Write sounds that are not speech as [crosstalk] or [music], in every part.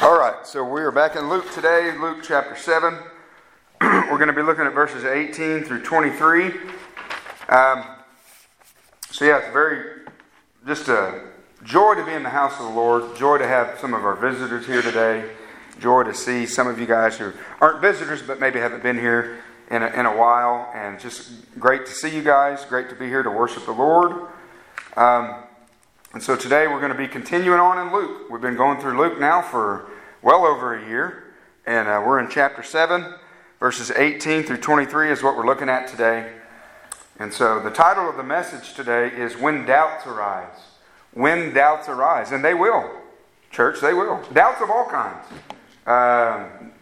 All right, so we are back in Luke today, Luke chapter 7. [clears throat] We're going to be looking at verses 18 through 23. Um, so, yeah, it's very, just a joy to be in the house of the Lord, joy to have some of our visitors here today, joy to see some of you guys who aren't visitors but maybe haven't been here in a, in a while, and just great to see you guys, great to be here to worship the Lord. Um, and so today we're going to be continuing on in Luke. We've been going through Luke now for well over a year, and uh, we're in chapter 7, verses 18 through 23 is what we're looking at today. And so the title of the message today is When Doubts Arise. When Doubts Arise. And they will, church, they will. Doubts of all kinds. Um,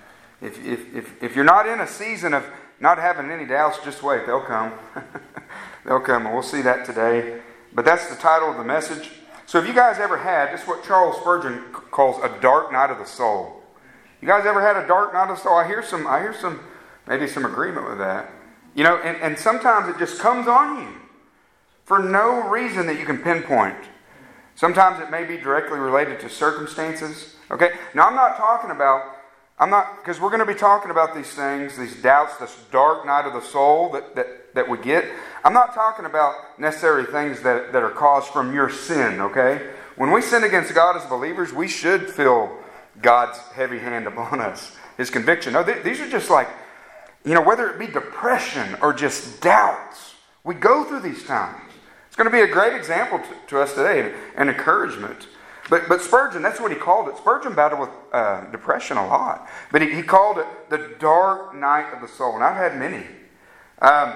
if, if, if, if you're not in a season of not having any doubts, just wait, they'll come. [laughs] they'll come, and we'll see that today. But that's the title of the message. So, have you guys ever had, this is what Charles Spurgeon calls a dark night of the soul. You guys ever had a dark night of the soul? I hear some, I hear some, maybe some agreement with that. You know, and, and sometimes it just comes on you for no reason that you can pinpoint. Sometimes it may be directly related to circumstances. Okay? Now, I'm not talking about I'm not, because we're going to be talking about these things, these doubts, this dark night of the soul that, that, that we get. I'm not talking about necessarily things that, that are caused from your sin, okay? When we sin against God as believers, we should feel God's heavy hand [laughs] upon us, His conviction. No, th- these are just like, you know, whether it be depression or just doubts, we go through these times. It's going to be a great example to, to us today, an encouragement. But, but Spurgeon, that's what he called it. Spurgeon battled with uh, depression a lot. But he, he, called it the dark night of the soul. And I've had many. Um,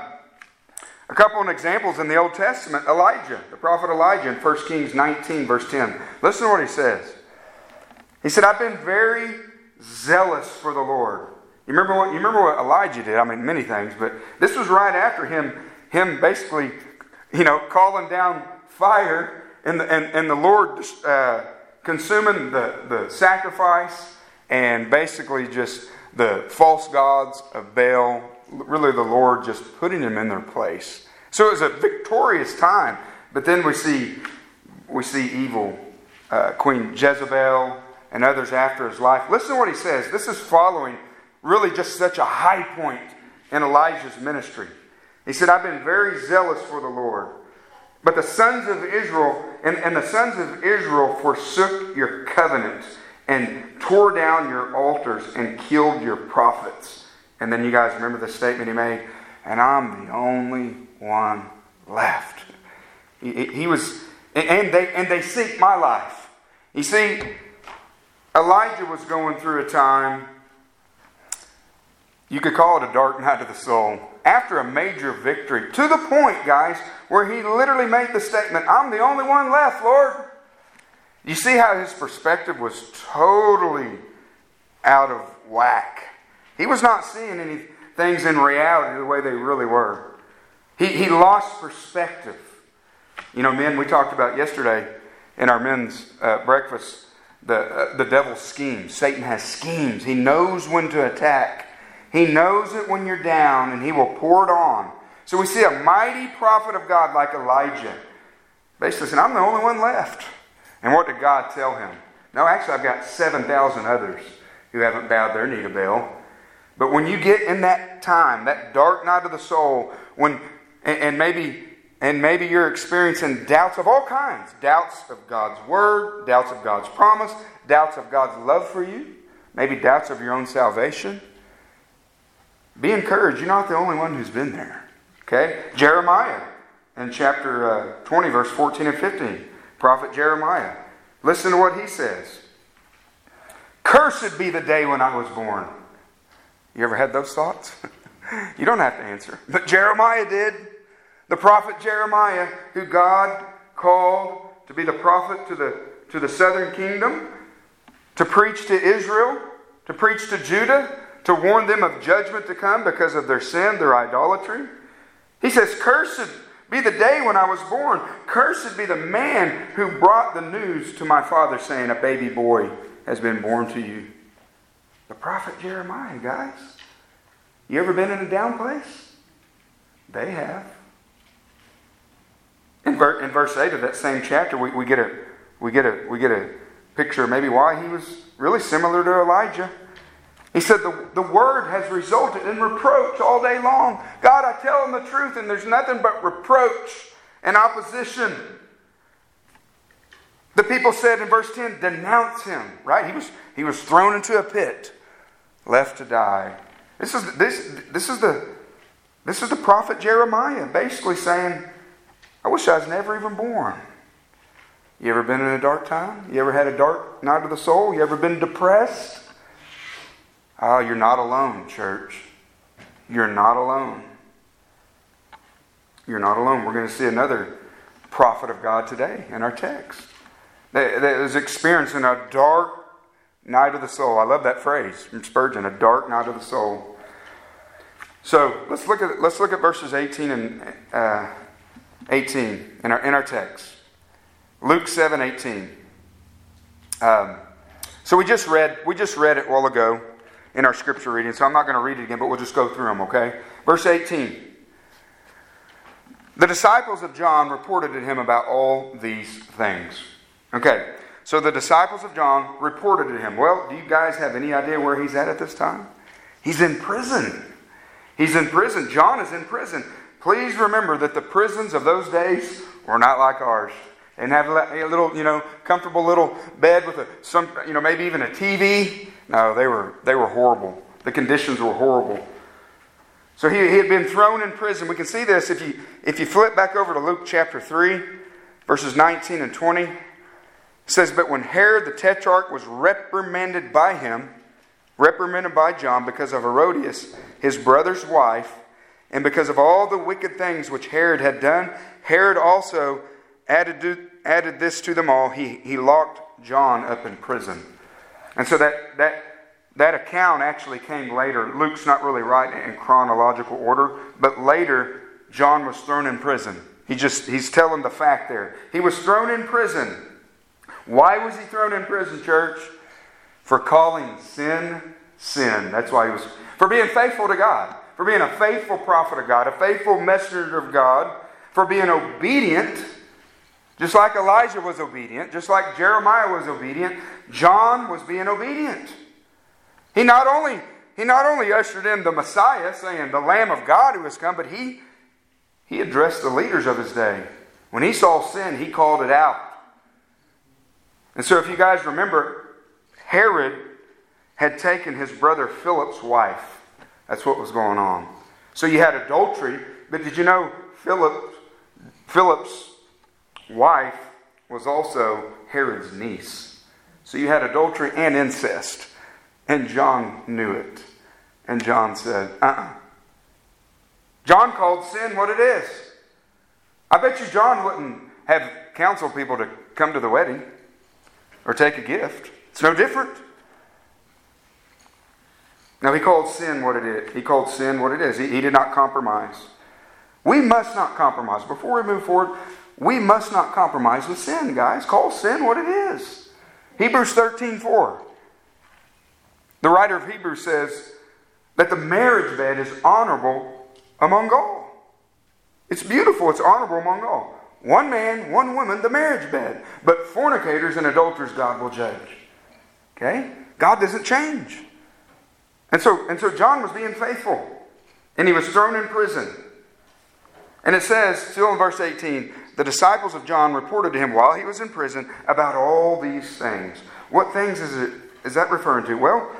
a couple of examples in the Old Testament Elijah, the prophet Elijah in 1 Kings 19, verse 10. Listen to what he says. He said, I've been very zealous for the Lord. You remember what, you remember what Elijah did? I mean, many things, but this was right after him, him basically, you know, calling down fire and the, and, and the Lord uh, consuming the, the sacrifice and basically just the false gods of Baal, really the Lord just putting them in their place. So it was a victorious time. But then we see, we see evil uh, Queen Jezebel and others after his life. Listen to what he says. This is following really just such a high point in Elijah's ministry. He said, I've been very zealous for the Lord. But the sons of Israel, and, and the sons of Israel forsook your covenants and tore down your altars and killed your prophets. And then you guys remember the statement he made, and I'm the only one left. He, he was, and they, and they seek my life. You see, Elijah was going through a time, you could call it a dark [laughs] night of the soul after a major victory, to the point, guys, where he literally made the statement, I'm the only one left, Lord. You see how his perspective was totally out of whack. He was not seeing any things in reality the way they really were. He, he lost perspective. You know, men, we talked about yesterday in our men's uh, breakfast the, uh, the devil's schemes. Satan has schemes, he knows when to attack. He knows it when you're down, and He will pour it on. So we see a mighty prophet of God like Elijah. Basically saying, I'm the only one left. And what did God tell him? No, actually, I've got 7,000 others who haven't bowed their knee to Baal. But when you get in that time, that dark night of the soul, when and maybe and maybe you're experiencing doubts of all kinds doubts of God's word, doubts of God's promise, doubts of God's love for you, maybe doubts of your own salvation. Be encouraged. You're not the only one who's been there. Okay? Jeremiah in chapter uh, 20, verse 14 and 15. Prophet Jeremiah. Listen to what he says. Cursed be the day when I was born. You ever had those thoughts? [laughs] you don't have to answer. But Jeremiah did. The prophet Jeremiah, who God called to be the prophet to the, to the southern kingdom, to preach to Israel, to preach to Judah, to warn them of judgment to come because of their sin, their idolatry. He says, Cursed be the day when I was born. Cursed be the man who brought the news to my father, saying, A baby boy has been born to you. The prophet Jeremiah, guys. You ever been in a down place? They have. In, ver- in verse 8 of that same chapter, we, we, get a, we, get a, we get a picture maybe why he was really similar to Elijah. He said, the, the word has resulted in reproach all day long. God, I tell him the truth, and there's nothing but reproach and opposition. The people said in verse 10, denounce him, right? He was, he was thrown into a pit, left to die. This is, this, this, is the, this is the prophet Jeremiah basically saying, I wish I was never even born. You ever been in a dark time? You ever had a dark night of the soul? You ever been depressed? Oh, you're not alone, church. You're not alone. You're not alone. We're going to see another prophet of God today in our text that is experiencing a dark night of the soul. I love that phrase from Spurgeon, a dark night of the soul. So let's look at let's look at verses 18 and uh, 18 in our in our text. Luke 7, 18. Um, so we just read we just read it a while ago in our scripture reading, so I'm not going to read it again, but we'll just go through them, okay? Verse 18. The disciples of John reported to him about all these things. Okay, so the disciples of John reported to him. Well, do you guys have any idea where he's at at this time? He's in prison. He's in prison. John is in prison. Please remember that the prisons of those days were not like ours. And have a little, you know, comfortable little bed with a, some, you know, maybe even a TV. No, they were they were horrible. The conditions were horrible. So he, he had been thrown in prison. We can see this if you if you flip back over to Luke chapter three, verses 19 and 20. It says, But when Herod the Tetrarch was reprimanded by him, reprimanded by John because of Herodias, his brother's wife, and because of all the wicked things which Herod had done, Herod also added, to, added this to them all. He, he locked John up in prison. And so that, that, that account actually came later. Luke's not really right in chronological order, but later, John was thrown in prison. He just, he's telling the fact there. He was thrown in prison why was he thrown in prison, church? For calling sin, sin. That's why he was. For being faithful to God. For being a faithful prophet of God, a faithful messenger of God. For being obedient. Just like Elijah was obedient, just like Jeremiah was obedient, John was being obedient. He not only he not only ushered in the Messiah, saying the Lamb of God who has come, but he he addressed the leaders of his day. When he saw sin, he called it out. And so, if you guys remember, Herod had taken his brother Philip's wife. That's what was going on. So you had adultery, but did you know Philip, Philip's wife was also Herod's niece? So you had adultery and incest. And John knew it. And John said, uh uh-uh. uh John called sin what it is. I bet you John wouldn't have counseled people to come to the wedding or take a gift. It's no different. Now, he called sin what it is. He called sin what it is. He, he did not compromise. We must not compromise. Before we move forward, we must not compromise with sin, guys. Call sin what it is. Hebrews 13 4. The writer of Hebrews says that the marriage bed is honorable among all. It's beautiful, it's honorable among all. One man, one woman, the marriage bed. But fornicators and adulterers, God will judge. Okay? God doesn't change. And so, and so John was being faithful. And he was thrown in prison. And it says, still in verse 18, the disciples of John reported to him while he was in prison about all these things. What things is it is that referring to? Well,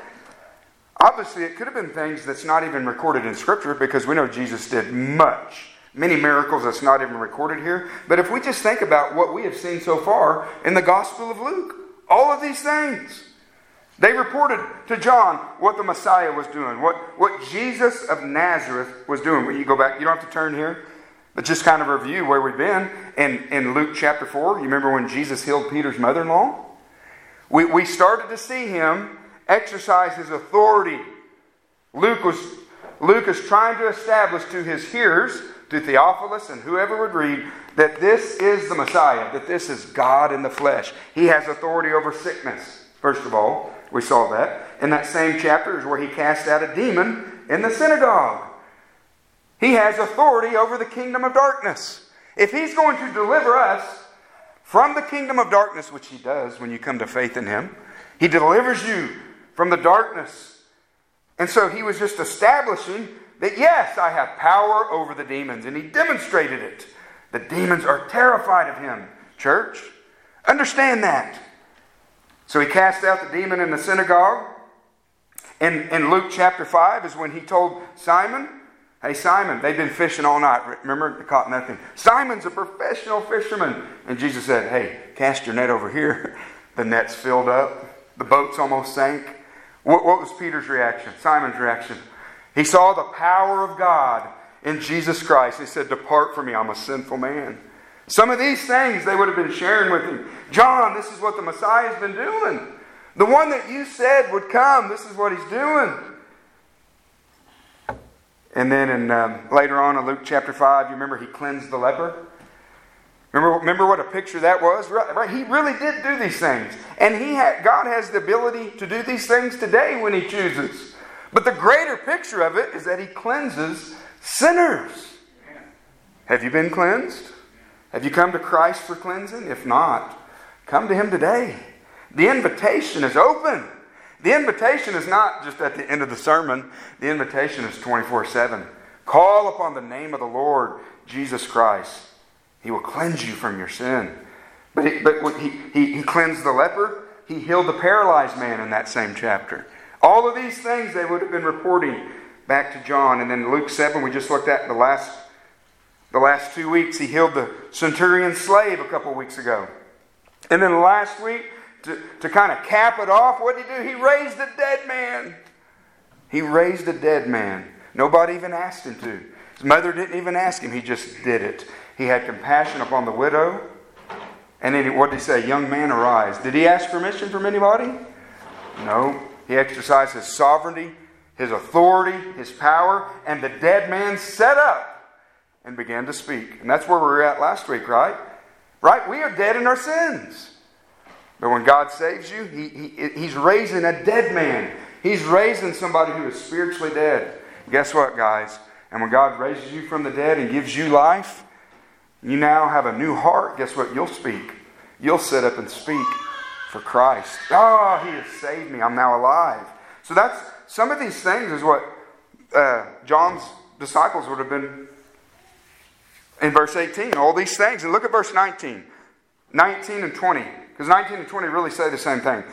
obviously it could have been things that's not even recorded in Scripture because we know Jesus did much many miracles that's not even recorded here. But if we just think about what we have seen so far in the Gospel of Luke, all of these things. They reported to John what the Messiah was doing, what, what Jesus of Nazareth was doing. When you go back, you don't have to turn here, but just kind of review where we've been in, in Luke chapter 4. You remember when Jesus healed Peter's mother in law? We, we started to see him exercise his authority. Luke, was, Luke is trying to establish to his hearers to Theophilus and whoever would read that this is the Messiah, that this is God in the flesh. He has authority over sickness, first of all. We saw that. In that same chapter is where he cast out a demon in the synagogue. He has authority over the kingdom of darkness. If he's going to deliver us from the kingdom of darkness, which he does when you come to faith in him. He delivers you from the darkness. And so he was just establishing that, yes, I have power over the demons. And he demonstrated it. The demons are terrified of him, church. Understand that. So he cast out the demon in the synagogue. In, in Luke chapter 5 is when he told Simon, Hey, Simon, they've been fishing all night. Remember? They caught nothing. Simon's a professional fisherman. And Jesus said, Hey, cast your net over here. [laughs] The net's filled up. The boat's almost sank. What, what was Peter's reaction? Simon's reaction? He saw the power of God in Jesus Christ. He said, Depart from me, I'm a sinful man. Some of these things they would have been sharing with him. John, this is what the Messiah's been doing. The one that you said would come, this is what he's doing. And then in, um, later on in Luke chapter 5, you remember he cleansed the leper? Remember, remember what a picture that was? Right, He really did do these things. And he God has the ability to do these things today when he chooses. But the greater picture of it is that he cleanses sinners. Have you been cleansed? Have you come to Christ for cleansing? If not, come to him today. The invitation is open. The invitation is not just at the end of the sermon, the invitation is 24 7. Call upon the name of the Lord Jesus Christ. He will cleanse you from your sin. But, he, but he, he, he cleansed the leper, he healed the paralyzed man in that same chapter. All of these things they would have been reporting back to John. And then Luke 7, we just looked at the last, the last two weeks, he healed the centurion slave a couple weeks ago. And then last week, to, to kind of cap it off, what did he do? He raised a dead man. He raised a dead man. Nobody even asked him to. His mother didn't even ask him, he just did it. He had compassion upon the widow. And then what did he say? Young man, arise. Did he ask permission from anybody? No. He exercised his sovereignty, his authority, his power, and the dead man sat up and began to speak. And that's where we were at last week, right? Right? We are dead in our sins. But when God saves you, he, he, He's raising a dead man. He's raising somebody who is spiritually dead. Guess what, guys? And when God raises you from the dead and gives you life, you now have a new heart. Guess what? You'll speak. You'll sit up and speak for Christ. Oh, He has saved me. I'm now alive. So that's some of these things is what uh, John's disciples would have been in verse 18. All these things. And look at verse 19. 19 and 20. Because 19 and 20 really say the same thing.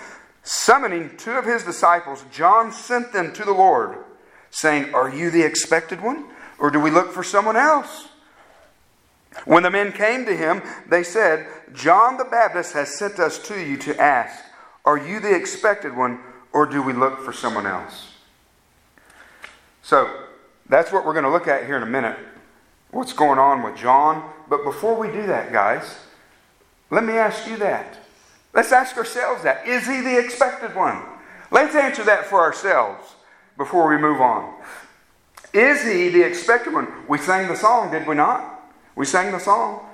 Summoning two of his disciples, John sent them to the Lord, saying, Are you the expected one? Or do we look for someone else? When the men came to him, they said, John the Baptist has sent us to you to ask, Are you the expected one, or do we look for someone else? So, that's what we're going to look at here in a minute. What's going on with John. But before we do that, guys, let me ask you that. Let's ask ourselves that. Is he the expected one? Let's answer that for ourselves before we move on. Is he the expected one? We sang the song, did we not? We sang the song.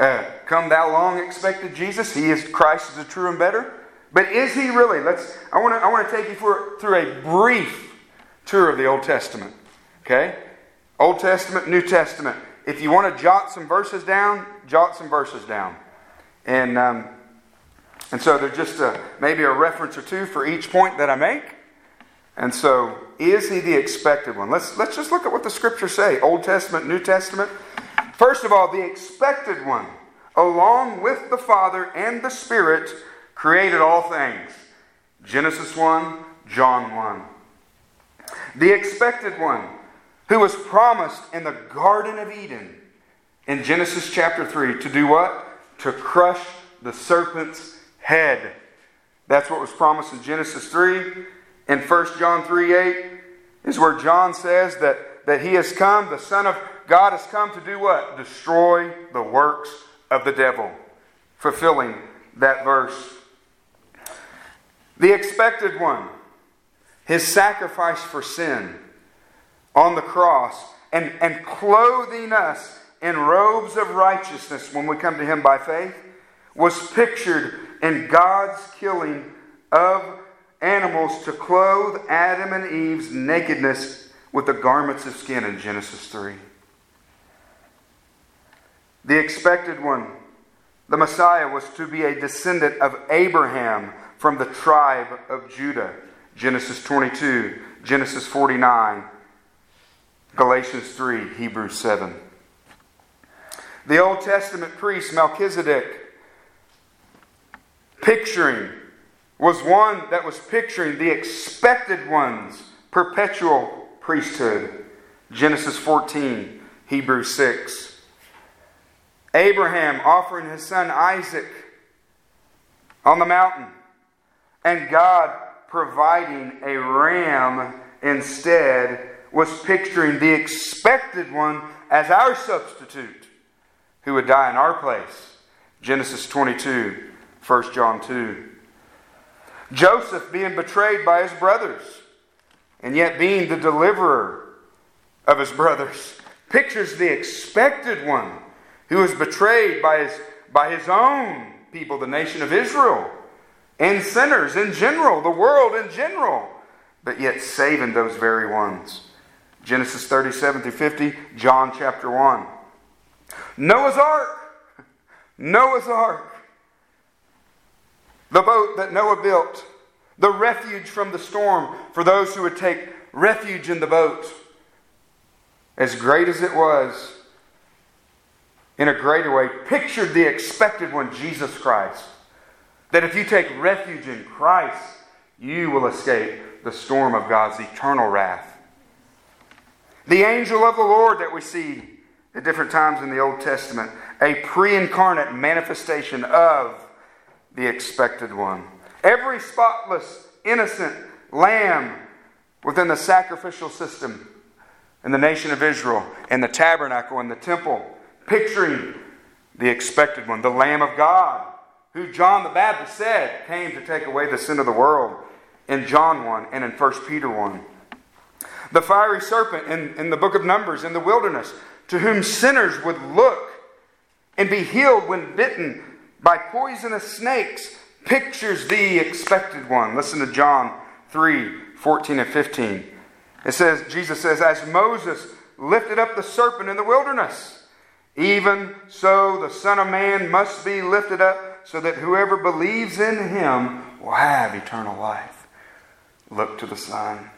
Uh, Come thou long expected Jesus. He is Christ is the true and better. But is he really? Let's I want to I want to take you for, through a brief tour of the Old Testament. Okay? Old Testament, New Testament. If you want to jot some verses down, jot some verses down. And um, and so they're just a, maybe a reference or two for each point that I make. And so, is he the expected one? Let's, let's just look at what the scriptures say Old Testament, New Testament. First of all, the expected one, along with the Father and the Spirit, created all things. Genesis 1, John 1. The expected one, who was promised in the Garden of Eden in Genesis chapter 3 to do what? To crush the serpent's head. That's what was promised in Genesis 3. In 1 John 3 8 is where John says that, that he has come, the Son of God has come to do what? Destroy the works of the devil. Fulfilling that verse. The expected one, his sacrifice for sin on the cross, and, and clothing us in robes of righteousness when we come to him by faith, was pictured in God's killing of animals to clothe Adam and Eve's nakedness with the garments of skin in Genesis 3. The expected one the Messiah was to be a descendant of Abraham from the tribe of Judah. Genesis 22, Genesis 49, Galatians 3, Hebrews 7. The Old Testament priest Melchizedek, picturing, was one that was picturing the expected one's perpetual priesthood. Genesis 14, Hebrews 6. Abraham offering his son Isaac on the mountain, and God providing a ram instead was picturing the expected one as our substitute who would die in our place. Genesis 22, 1 John 2. Joseph being betrayed by his brothers, and yet being the deliverer of his brothers, pictures the expected one who was betrayed by his, by his own people, the nation of Israel, and sinners in general, the world in general, but yet saving those very ones. Genesis 37 through 50, John chapter 1. Noah's Ark. Noah's Ark. The boat that Noah built, the refuge from the storm for those who would take refuge in the boat. As great as it was, in a greater way, pictured the expected one, Jesus Christ. That if you take refuge in Christ, you will escape the storm of God's eternal wrath. The angel of the Lord that we see at different times in the Old Testament, a pre incarnate manifestation of the expected one. Every spotless, innocent lamb within the sacrificial system in the nation of Israel, in the tabernacle, in the temple, picturing the expected one, the Lamb of God, who John the Baptist said came to take away the sin of the world in John 1 and in 1 Peter 1. The fiery serpent in, in the book of Numbers in the wilderness, to whom sinners would look and be healed when bitten by poisonous snakes, pictures the expected one. Listen to John 3 14 and 15. It says, Jesus says, As Moses lifted up the serpent in the wilderness, even so the Son of Man must be lifted up, so that whoever believes in him will have eternal life. Look to the Son.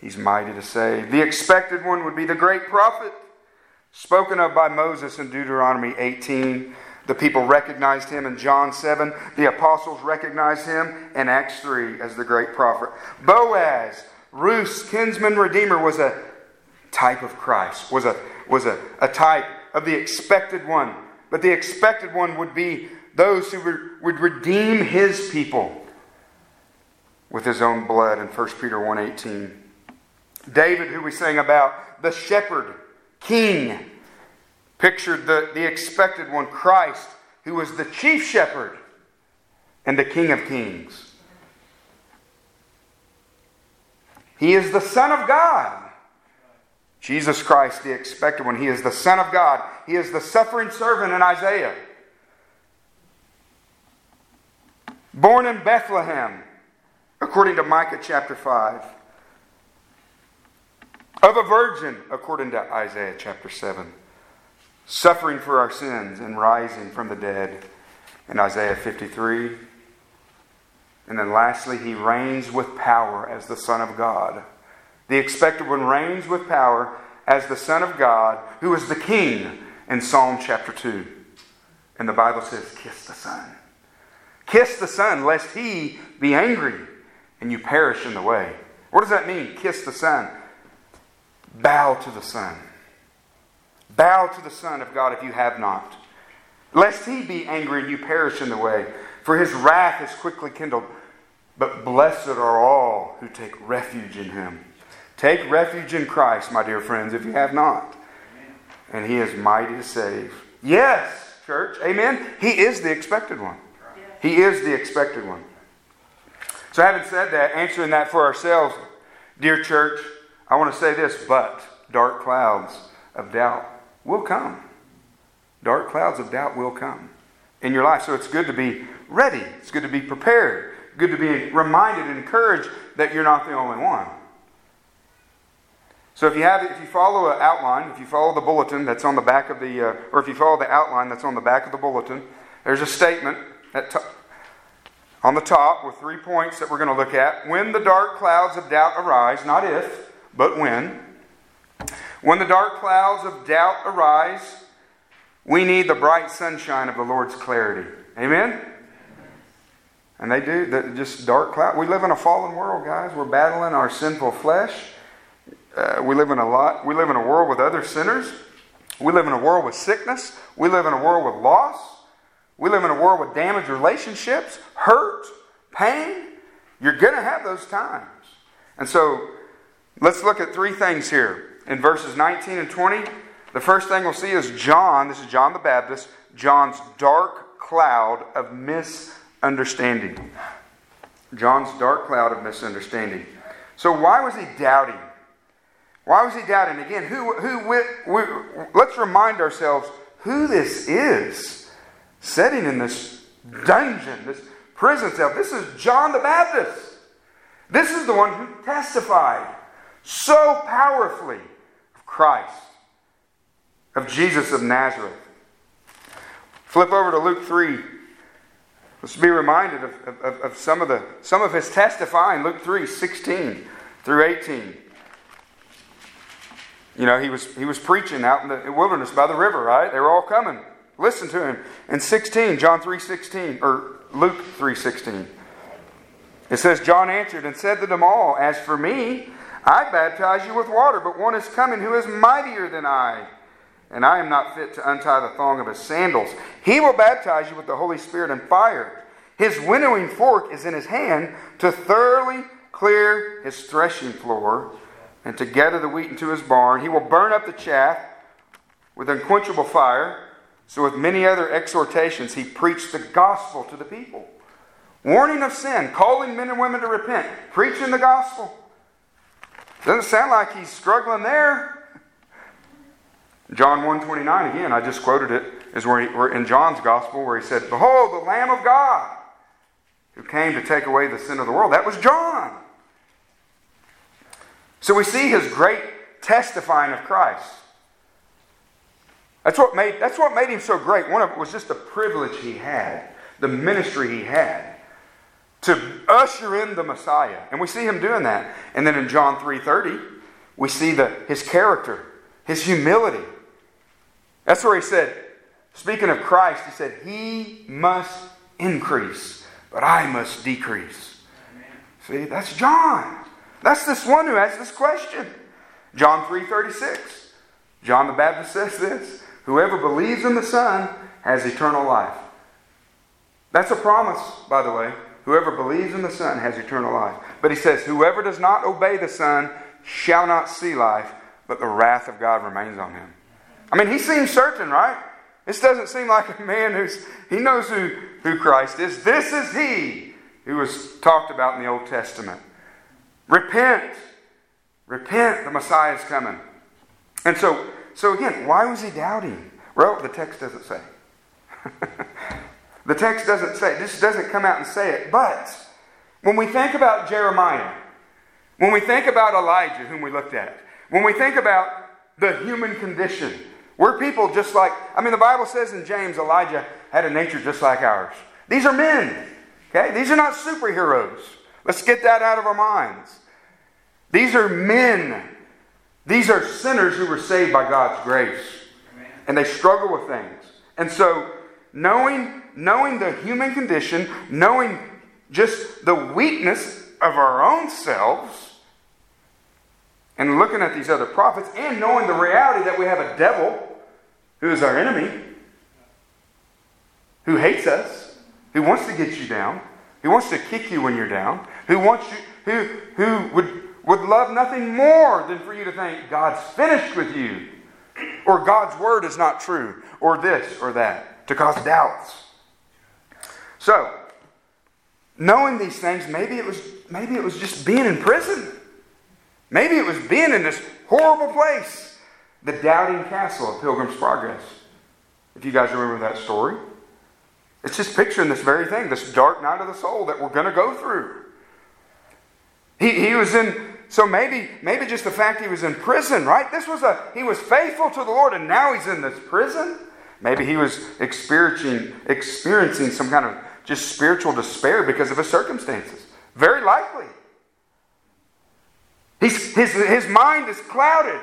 He's mighty to save. The expected one would be the great prophet, spoken of by Moses in Deuteronomy 18. The people recognized him in John 7. The apostles recognized him in Acts 3 as the great prophet. Boaz, Ruth's kinsman redeemer, was a type of Christ, was a, was a, a type of the expected one. But the expected one would be those who would, redeem his people with his own blood in 1 Peter 1.18. David, who we sang about, the shepherd, king, pictured the, the expected one, Christ, who was the chief shepherd and the king of kings. He is the Son of God. Jesus Christ, the expected one. He is the Son of God. He is the suffering servant in Isaiah. Born in Bethlehem, according to Micah chapter 5. Of a virgin, according to Isaiah chapter 7 suffering for our sins and rising from the dead in Isaiah 53. And then lastly, he reigns with power as the Son of God. The expected one reigns with power as the Son of God, who is the King in Psalm chapter 2. And the Bible says, Kiss the Son. Kiss the Son, lest he be angry and you perish in the way. What does that mean? Kiss the Son. Bow to the Son. Bow to the Son of God if you have not, lest he be angry and you perish in the way, for his wrath is quickly kindled. But blessed are all who take refuge in him. Take refuge in Christ, my dear friends, if you have not. And he is mighty to save. Yes, church. Amen. He is the expected one. He is the expected one. So, having said that, answering that for ourselves, dear church, I want to say this but dark clouds of doubt will come. Dark clouds of doubt will come in your life. So it's good to be ready. It's good to be prepared. Good to be reminded and encouraged that you're not the only one. So if you have, if you follow an outline, if you follow the bulletin that's on the back of the, uh, or if you follow the outline that's on the back of the bulletin, there's a statement to, on the top with three points that we're going to look at. When the dark clouds of doubt arise, not if, but when. When the dark clouds of doubt arise, we need the bright sunshine of the Lord's clarity. Amen? And they do. The, just dark cloud. We live in a fallen world, guys. We're battling our sinful flesh. Uh, we live in a lot. We live in a world with other sinners. We live in a world with sickness. We live in a world with loss. We live in a world with damaged relationships, hurt, pain. You're going to have those times. And so let's look at three things here. In verses 19 and 20, the first thing we'll see is John, this is John the Baptist, John's dark cloud of misunderstanding. John's dark cloud of misunderstanding. So, why was he doubting? Why was he doubting? Again, who, who, let's remind ourselves who this is sitting in this dungeon, this prison cell. This is John the Baptist. This is the one who testified so powerfully of Christ, of Jesus of Nazareth. Flip over to Luke 3. Let's be reminded of, of, of some, of the, some of his testifying. Luke 3 16 through 18. You know, he was, he was preaching out in the wilderness by the river, right? They were all coming. Listen to him. In 16, John 3.16, or Luke 3.16, it says, John answered and said to them all, As for me, I baptize you with water, but one is coming who is mightier than I, and I am not fit to untie the thong of his sandals. He will baptize you with the Holy Spirit and fire. His winnowing fork is in his hand to thoroughly clear his threshing floor and to gather the wheat into his barn. He will burn up the chaff with unquenchable fire. So, with many other exhortations, he preached the gospel to the people, warning of sin, calling men and women to repent, preaching the gospel. Doesn't sound like he's struggling there. John 129, again, I just quoted it, is where, he, where in John's gospel where he said, Behold, the Lamb of God who came to take away the sin of the world. That was John. So we see his great testifying of Christ. That's what made, that's what made him so great. One of it was just the privilege he had, the ministry he had to usher in the Messiah. And we see him doing that. And then in John 3:30, we see the, his character, his humility. That's where he said, speaking of Christ, he said, He must increase, but I must decrease. Amen. See, that's John. That's this one who asked this question. John 3:36. John the Baptist says this, whoever believes in the Son has eternal life. That's a promise, by the way. Whoever believes in the Son has eternal life. But he says, whoever does not obey the Son shall not see life, but the wrath of God remains on him. I mean, he seems certain, right? This doesn't seem like a man who's he knows who, who Christ is. This is he who was talked about in the Old Testament. Repent. Repent, the Messiah is coming. And so, so again, why was he doubting? Well, the text doesn't say. [laughs] the text doesn't say. This doesn't come out and say it. But when we think about Jeremiah, when we think about Elijah, whom we looked at, when we think about the human condition, we're people just like, I mean, the Bible says in James, Elijah had a nature just like ours. These are men, okay? These are not superheroes. Let's get that out of our minds. These are men. These are sinners who were saved by God's grace. And they struggle with things. And so, knowing, knowing the human condition, knowing just the weakness of our own selves, and looking at these other prophets, and knowing the reality that we have a devil who is our enemy, who hates us, who wants to get you down, who wants to kick you when you're down, who wants you, who, who would, would love nothing more than for you to think God's finished with you, or God's word is not true, or this or that, to cause doubts. So, knowing these things, maybe it was maybe it was just being in prison. Maybe it was being in this horrible place, the doubting castle of Pilgrim's Progress. If you guys remember that story. It's just picturing this very thing, this dark night of the soul that we're going to go through. He, he was in, so maybe, maybe just the fact he was in prison, right? This was a, he was faithful to the Lord and now he's in this prison. Maybe he was experiencing, experiencing some kind of just spiritual despair because of his circumstances. Very likely. He's, his, his mind is clouded,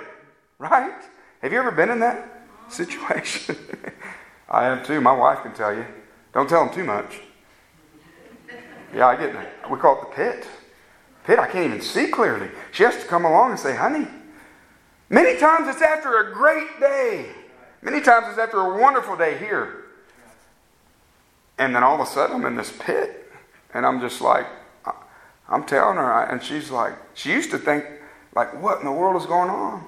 right? Have you ever been in that situation? [laughs] I am too. My wife can tell you. Don't tell them too much. Yeah, I get that. We call it the pit. Pit, I can't even see clearly. She has to come along and say, honey. Many times it's after a great day. Many times it's after a wonderful day here. And then all of a sudden I'm in this pit. And I'm just like, I'm telling her, and she's like, she used to think, like, what in the world is going on?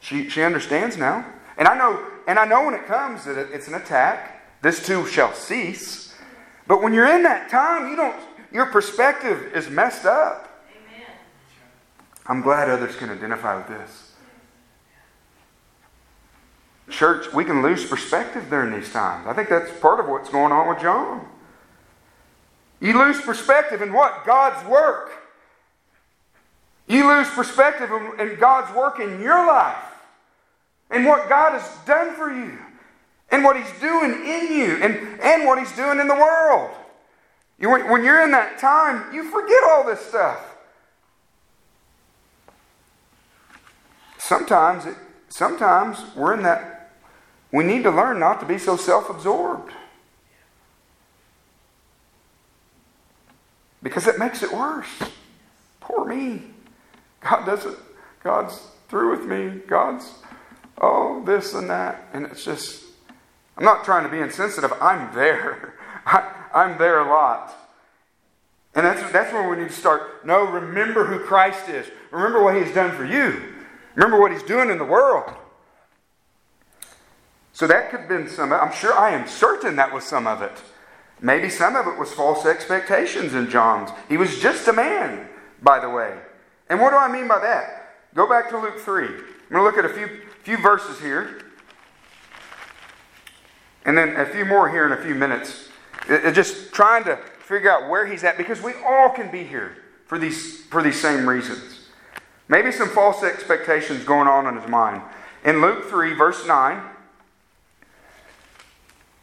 She, she understands now. And I know, and I know when it comes that it's an attack. This too shall cease. But when you're in that time, you don't your perspective is messed up. I'm glad others can identify with this. Church, we can lose perspective during these times. I think that's part of what's going on with John. You lose perspective in what? God's work. You lose perspective in God's work in your life and what God has done for you and what He's doing in you and, and what He's doing in the world. You, when you're in that time, you forget all this stuff. Sometimes, it, sometimes we're in that. We need to learn not to be so self-absorbed. Because it makes it worse. Poor me. God doesn't, God's through with me. God's, oh, this and that. And it's just, I'm not trying to be insensitive. I'm there. [laughs] I, I'm there a lot. And that's, that's where we need to start. No, remember who Christ is. Remember what He's done for you. Remember what He's doing in the world. So that could have been some, I'm sure, I am certain that was some of it. Maybe some of it was false expectations in John's. He was just a man, by the way. And what do I mean by that? Go back to Luke 3. I'm going to look at a few, few verses here. And then a few more here in a few minutes. It, just trying to figure out where he's at because we all can be here for these, for these same reasons. Maybe some false expectations going on in his mind. In Luke 3, verse 9,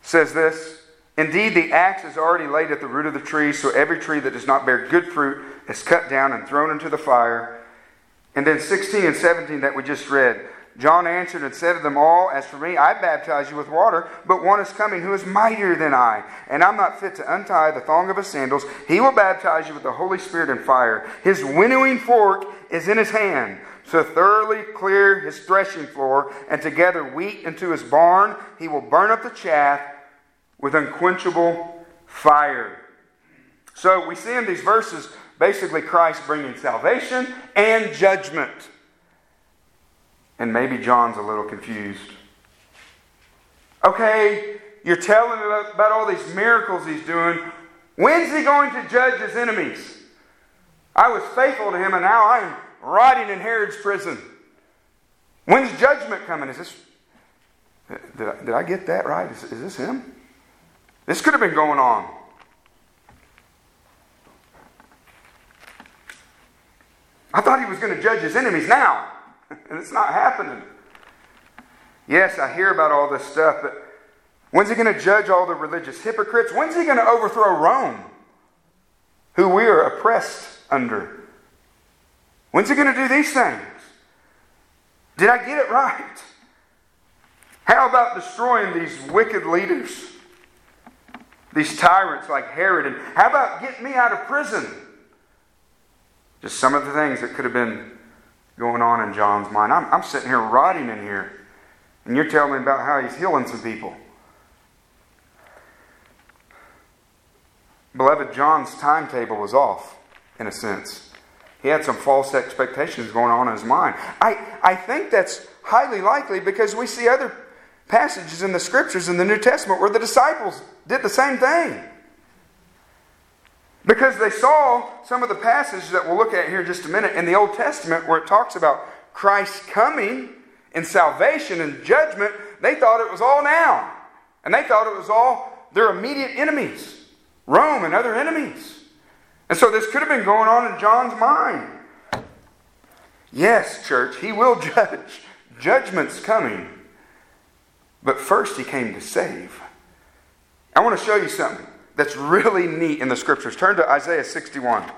says this Indeed, the axe is already laid at the root of the tree, so every tree that does not bear good fruit is cut down and thrown into the fire. And then 16 and 17 that we just read. John answered and said to them all, As for me, I baptize you with water, but one is coming who is mightier than I, and I'm not fit to untie the thong of his sandals. He will baptize you with the Holy Spirit and fire. His winnowing fork is in his hand, to thoroughly clear his threshing floor, and to gather wheat into his barn. He will burn up the chaff with unquenchable fire. So we see in these verses basically Christ bringing salvation and judgment. And maybe John's a little confused. Okay, you're telling about all these miracles he's doing. When's he going to judge his enemies? I was faithful to him, and now I'm rotting in Herod's prison. When's judgment coming? Is this. Did I, did I get that right? Is, is this him? This could have been going on. I thought he was going to judge his enemies now, [laughs] and it's not happening. Yes, I hear about all this stuff, but when's he going to judge all the religious hypocrites? When's he going to overthrow Rome, who we are oppressed under? When's he going to do these things? Did I get it right? How about destroying these wicked leaders? These tyrants like Herod. And how about getting me out of prison? Just some of the things that could have been going on in John's mind. I'm, I'm sitting here rotting in here, and you're telling me about how he's healing some people. Beloved, John's timetable was off, in a sense. He had some false expectations going on in his mind. I, I think that's highly likely because we see other passages in the scriptures in the New Testament where the disciples did the same thing. Because they saw some of the passages that we'll look at here in just a minute in the Old Testament where it talks about Christ coming and salvation and judgment, they thought it was all now. And they thought it was all their immediate enemies, Rome and other enemies. And so this could have been going on in John's mind. Yes, church, he will [laughs] judge. Judgment's coming. But first, he came to save. I want to show you something that's really neat in the scriptures. Turn to Isaiah 61.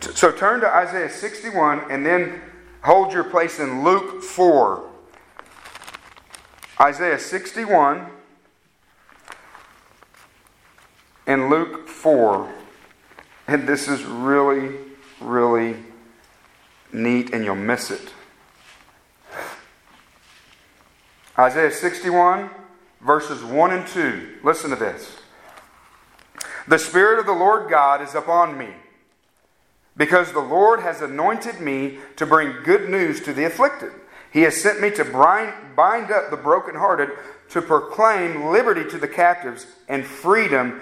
So turn to Isaiah 61 and then hold your place in Luke 4. Isaiah 61 and Luke 4. And this is really, really neat, and you'll miss it. Isaiah 61, verses 1 and 2. Listen to this. The Spirit of the Lord God is upon me, because the Lord has anointed me to bring good news to the afflicted. He has sent me to bind up the brokenhearted, to proclaim liberty to the captives and freedom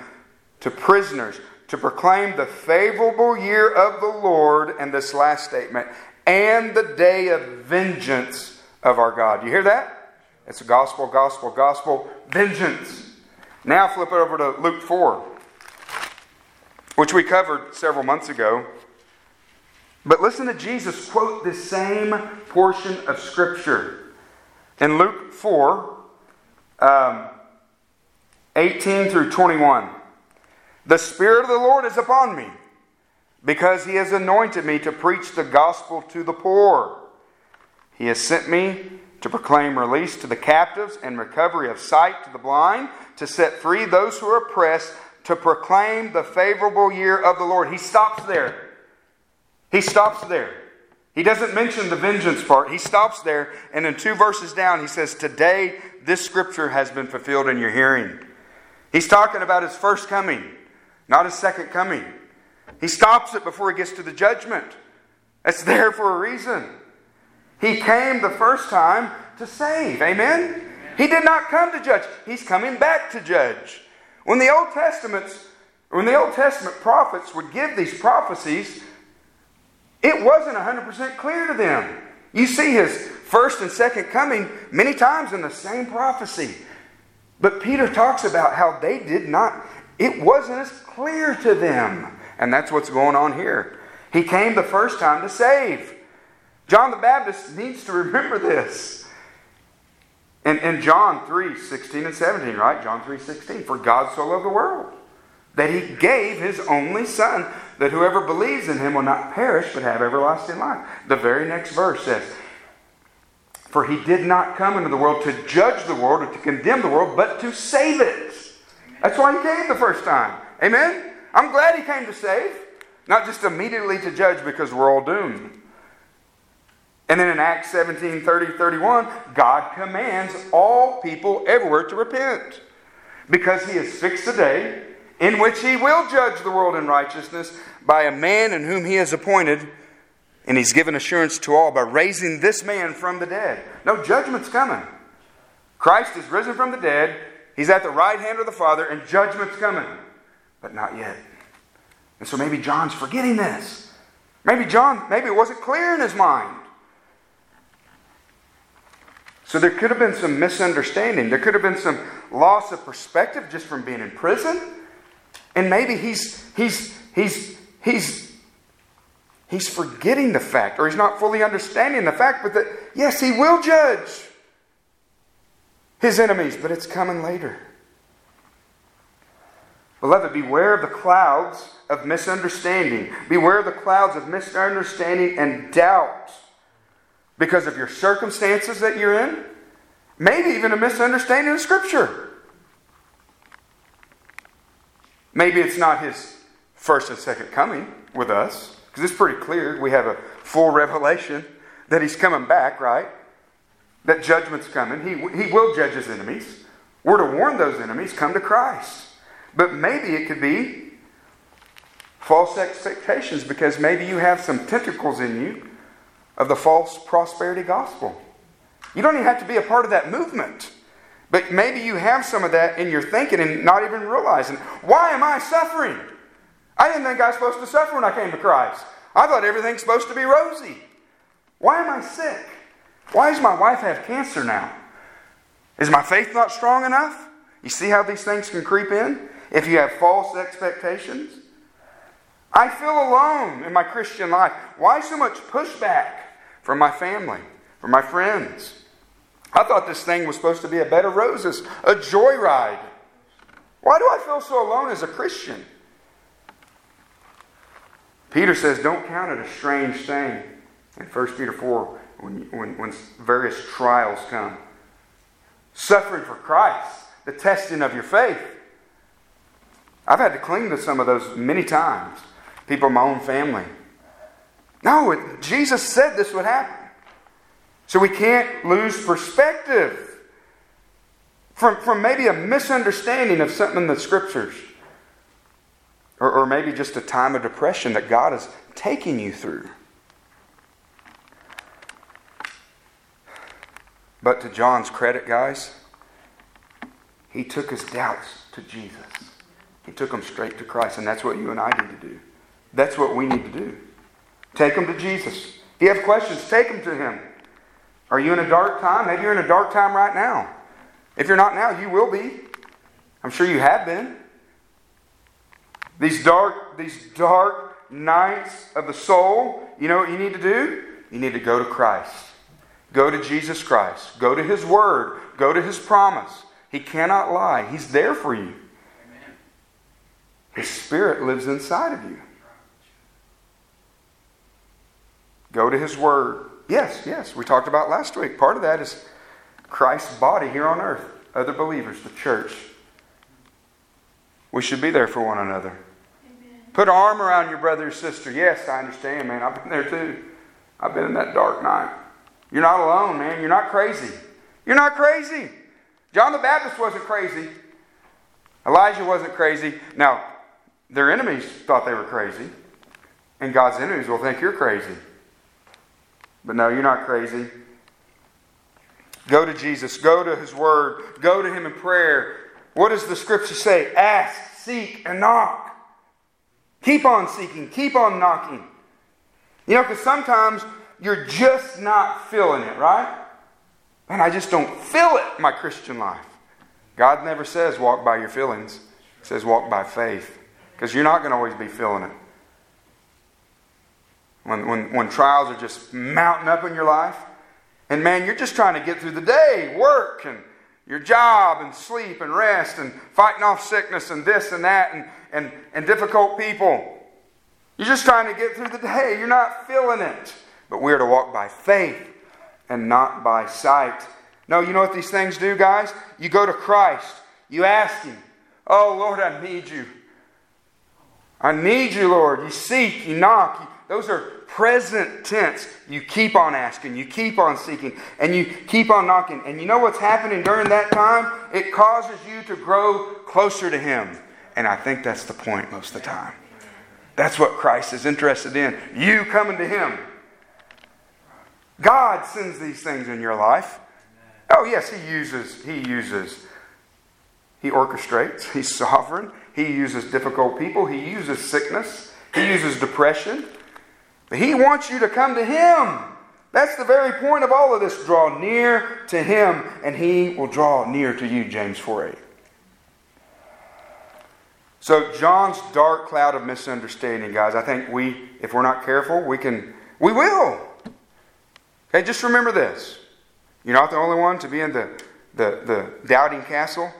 to prisoners, to proclaim the favorable year of the Lord, and this last statement, and the day of vengeance of our God. You hear that? It's a gospel, gospel, gospel, vengeance. Now flip it over to Luke 4, which we covered several months ago. But listen to Jesus quote this same portion of Scripture. In Luke 4, um, 18 through 21. The Spirit of the Lord is upon me, because He has anointed me to preach the gospel to the poor. He has sent me to proclaim release to the captives and recovery of sight to the blind, to set free those who are oppressed, to proclaim the favorable year of the Lord. He stops there. He stops there. He doesn't mention the vengeance part. He stops there, and in two verses down, he says, Today this scripture has been fulfilled in your hearing. He's talking about his first coming, not his second coming. He stops it before he gets to the judgment. It's there for a reason. He came the first time to save. Amen? He did not come to judge. He's coming back to judge. When the Old Testaments, when the Old Testament prophets would give these prophecies, it wasn't 100% clear to them. You see his first and second coming many times in the same prophecy. But Peter talks about how they did not, it wasn't as clear to them. And that's what's going on here. He came the first time to save. John the Baptist needs to [laughs] remember this. In, John 3 16 and 17, right? John 3 16. For God so loved the world that he gave his only Son, that whoever believes in him will not perish but have everlasting life. The very next verse says, For he did not come into the world to judge the world or to condemn the world, but to save it. That's why he came the first time. Amen? I'm glad he came to save, not just immediately to judge because we're all doomed. And then in Acts 17 30 31, God commands all people everywhere to repent because he has fixed a day in which he will judge the world in righteousness by a man in whom he has appointed, and he's given assurance to all by raising this man from the dead. No judgment's coming. Christ is risen from the dead, he's at the right hand of the Father, and judgment's coming. But not yet. And so maybe John's forgetting this. Maybe John, maybe it wasn't clear in his mind. So there could have been some misunderstanding. There could have been some loss of perspective just from being in prison. And maybe he's he's he's he's he's forgetting the fact, or he's not fully understanding the fact, but that yes, he will judge his enemies, but it's coming later. Beloved, beware of the clouds of misunderstanding. Beware of the clouds of misunderstanding and doubt because of your circumstances that you're in, maybe even a misunderstanding of Scripture. Maybe it's not his first and second coming with us, because it's pretty clear. We have a full revelation that he's coming back, right? That judgment's coming. He, he will judge his enemies. We're to warn those enemies, come to Christ. But maybe it could be false expectations because maybe you have some tentacles in you of the false prosperity gospel. You don't even have to be a part of that movement. But maybe you have some of that in your thinking and not even realizing, why am I suffering? I didn't think I was supposed to suffer when I came to Christ. I thought everything's supposed to be rosy. Why am I sick? Why does my wife have cancer now? Is my faith not strong enough? You see how these things can creep in? If you have false expectations? I feel alone in my Christian life. Why so much pushback from my family, from my friends? I thought this thing was supposed to be a bed of roses, a joyride. Why do I feel so alone as a Christian? Peter says, Don't count it a strange thing in 1 Peter 4 when, when, when various trials come. Suffering for Christ, the testing of your faith. I've had to cling to some of those many times. People in my own family. No, it, Jesus said this would happen. So we can't lose perspective from, from maybe a misunderstanding of something in the scriptures. Or, or maybe just a time of depression that God is taking you through. But to John's credit, guys, he took his doubts to Jesus. He took them straight to Christ, and that's what you and I need to do. That's what we need to do. Take them to Jesus. If you have questions, take them to Him. Are you in a dark time? Maybe you're in a dark time right now. If you're not now, you will be. I'm sure you have been. These dark, these dark nights of the soul, you know what you need to do? You need to go to Christ. Go to Jesus Christ. Go to His Word. Go to His promise. He cannot lie. He's there for you. His Spirit lives inside of you. Go to His Word. Yes, yes, we talked about last week. Part of that is Christ's body here on earth, other believers, the church. We should be there for one another. Amen. Put an arm around your brother or sister. Yes, I understand, man. I've been there too. I've been in that dark night. You're not alone, man. You're not crazy. You're not crazy. John the Baptist wasn't crazy. Elijah wasn't crazy. Now, their enemies thought they were crazy, and God's enemies will think you're crazy. But no, you're not crazy. Go to Jesus. Go to His Word. Go to Him in prayer. What does the Scripture say? Ask, seek, and knock. Keep on seeking. Keep on knocking. You know, because sometimes you're just not feeling it, right? Man, I just don't feel it, my Christian life. God never says walk by your feelings, He says walk by faith. Because you're not going to always be feeling it. When, when, when trials are just mounting up in your life, and man, you're just trying to get through the day, work, and your job, and sleep, and rest, and fighting off sickness, and this and that, and, and, and difficult people. You're just trying to get through the day. You're not feeling it. But we are to walk by faith and not by sight. No, you know what these things do, guys? You go to Christ. You ask Him, Oh, Lord, I need you. I need you, Lord. You seek, you knock. Those are present tense. You keep on asking, you keep on seeking, and you keep on knocking. And you know what's happening during that time? It causes you to grow closer to Him. And I think that's the point most of the time. That's what Christ is interested in. You coming to Him. God sends these things in your life. Oh, yes, He uses, He uses, He orchestrates, [laughs] He's sovereign. He uses difficult people, He uses sickness, He uses depression. But He wants you to come to Him. That's the very point of all of this. Draw near to Him, and He will draw near to you, James 4 8. So, John's dark cloud of misunderstanding, guys, I think we, if we're not careful, we can, we will. Okay, just remember this. You're not the only one to be in the, the, the doubting castle,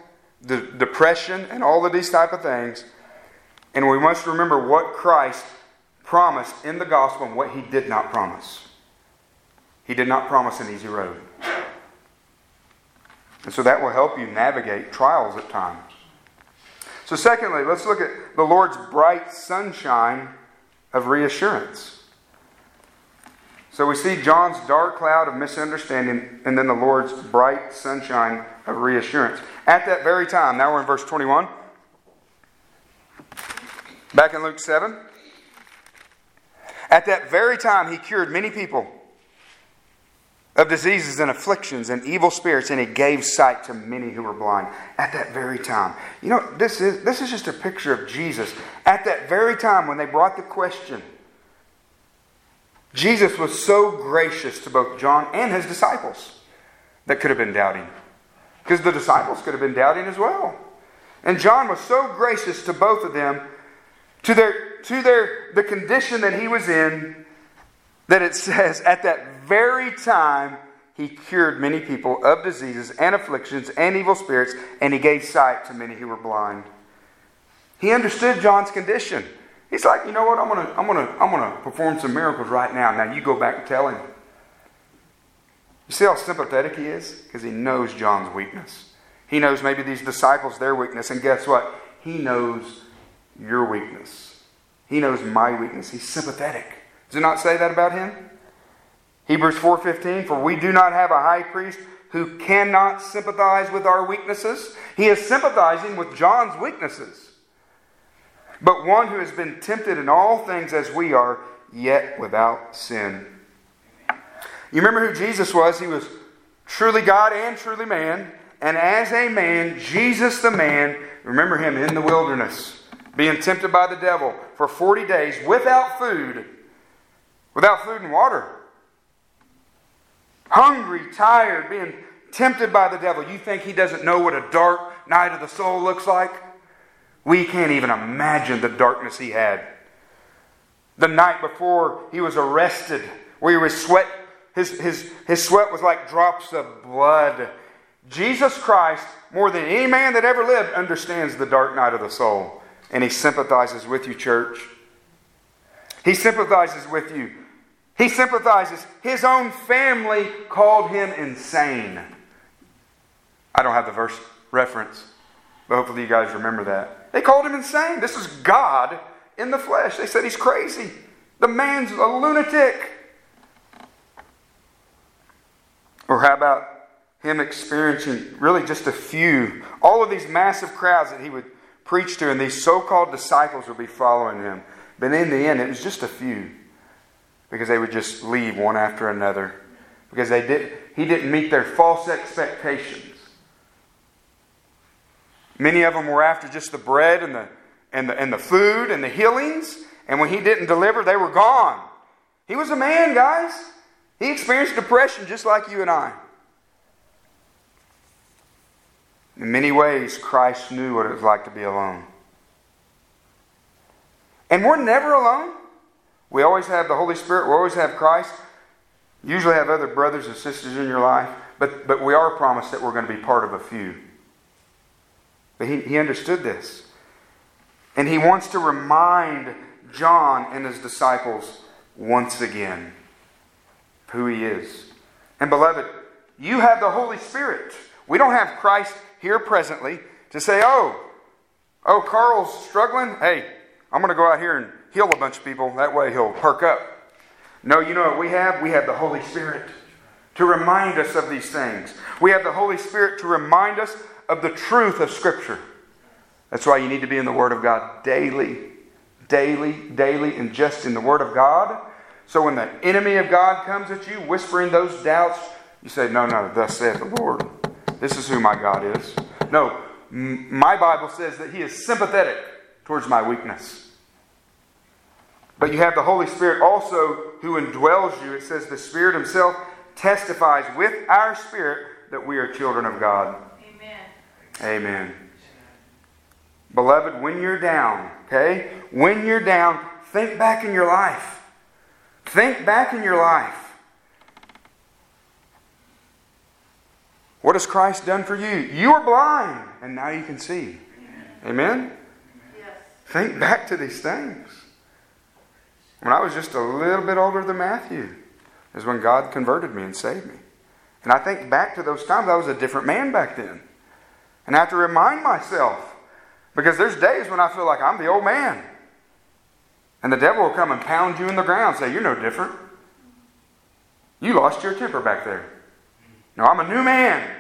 the depression, and all of these type of things. And we must remember what Christ promised in the gospel and what he did not promise. He did not promise an easy road. And so that will help you navigate trials at times. So, secondly, let's look at the Lord's bright sunshine of reassurance. So we see John's dark cloud of misunderstanding and then the Lord's bright sunshine of reassurance. At that very time, now we're in verse 21. Back in Luke 7. At that very time, he cured many people of diseases and afflictions and evil spirits, and he gave sight to many who were blind. At that very time. You know, this is, this is just a picture of Jesus. At that very time, when they brought the question, Jesus was so gracious to both John and his disciples that could have been doubting. Because the disciples could have been doubting as well. And John was so gracious to both of them, to their to their the condition that he was in, that it [laughs] says, at that very time he cured many people of diseases and afflictions and evil spirits, and he gave sight to many who were blind. He understood John's condition. He's like, you know what? I'm gonna, I'm gonna, I'm gonna perform some miracles right now. Now you go back and tell him. You see how sympathetic he is? Because he knows John's weakness. He knows maybe these disciples their weakness, and guess what? He knows your weakness. He knows my weakness. He's sympathetic. Does it not say that about him? Hebrews 4:15 For we do not have a high priest who cannot sympathize with our weaknesses. He is sympathizing with John's weaknesses. But one who has been tempted in all things as we are, yet without sin. You remember who Jesus was? He was truly God and truly man. And as a man, Jesus the man, remember him in the wilderness, being tempted by the devil for 40 days without food, without food and water. Hungry, tired, being tempted by the devil. You think he doesn't know what a dark night of the soul looks like? We can't even imagine the darkness he had. The night before he was arrested, where he was sweat, his, his, his sweat was like drops of blood. Jesus Christ, more than any man that ever lived, understands the dark night of the soul. And he sympathizes with you, church. He sympathizes with you. He sympathizes. His own family called him insane. I don't have the verse reference, but hopefully you guys remember that. They called him insane. This is God in the flesh. They said he's crazy. The man's a lunatic. Or how about him experiencing really just a few, all of these massive crowds that he would preach to, and these so called disciples would be following him. But in the end, it was just a few because they would just leave one after another because they did, he didn't meet their false expectations. Many of them were after just the bread and the, and the, and the food and the healings, and when he didn't deliver, they were gone. He was a man, guys. He experienced depression just like you and I. In many ways, Christ knew what it was like to be alone. And we're never alone. We always have the Holy Spirit, we always have Christ. Usually have other brothers and sisters in your life, but, but we are promised that we're going to be part of a few. But he, he understood this. And he wants to remind John and his disciples once again who he is. And beloved, you have the Holy Spirit. We don't have Christ here presently to say, oh, oh, Carl's struggling. Hey, I'm going to go out here and heal a bunch of people. That way he'll perk up. No, you know what we have? We have the Holy Spirit to remind us of these things. We have the Holy Spirit to remind us of the truth of Scripture. That's why you need to be in the Word of God daily, daily, daily, and just in the Word of God. So when the enemy of God comes at you, whispering those doubts, you say, No, no, thus saith the Lord. This is who my God is. No, my Bible says that He is sympathetic towards my weakness. But you have the Holy Spirit also who indwells you. It says the Spirit Himself testifies with our spirit that we are children of God. Amen. Beloved, when you're down, okay? When you're down, think back in your life. Think back in your life. What has Christ done for you? You were blind, and now you can see. Amen? Yes. Think back to these things. When I was just a little bit older than Matthew, is when God converted me and saved me. And I think back to those times, I was a different man back then. And I have to remind myself, because there's days when I feel like I'm the old man. And the devil will come and pound you in the ground and say, You're no different. You lost your temper back there. No, I'm a new man.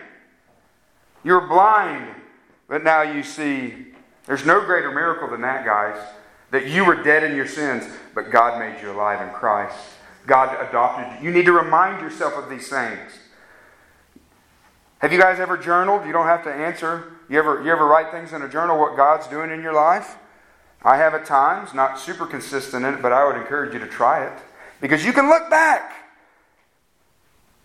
You're blind, but now you see. There's no greater miracle than that, guys. That you were dead in your sins, but God made you alive in Christ. God adopted you. You need to remind yourself of these things. Have you guys ever journaled? You don't have to answer. You ever, you ever write things in a journal what God's doing in your life? I have at times, not super consistent in it, but I would encourage you to try it. Because you can look back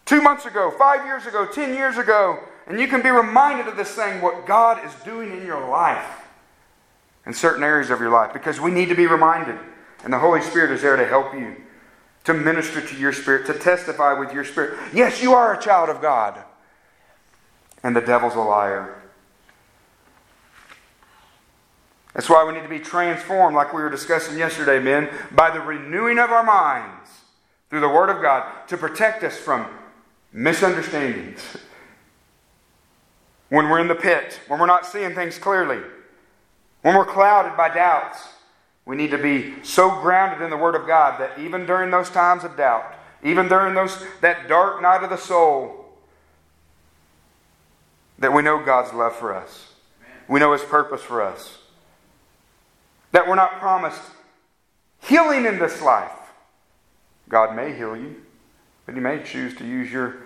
two months ago, five years ago, ten years ago, and you can be reminded of this thing, what God is doing in your life in certain areas of your life because we need to be reminded. And the Holy Spirit is there to help you. to minister to your spirit, to testify with your spirit. Yes, you are a child of God. And the devil's a liar. That's why we need to be transformed, like we were discussing yesterday, men, by the renewing of our minds through the Word of God to protect us from misunderstandings. When we're in the pit, when we're not seeing things clearly, when we're clouded by doubts, we need to be so grounded in the Word of God that even during those times of doubt, even during those, that dark night of the soul, that we know God's love for us. We know His purpose for us. That we're not promised healing in this life. God may heal you, but He may choose to use your,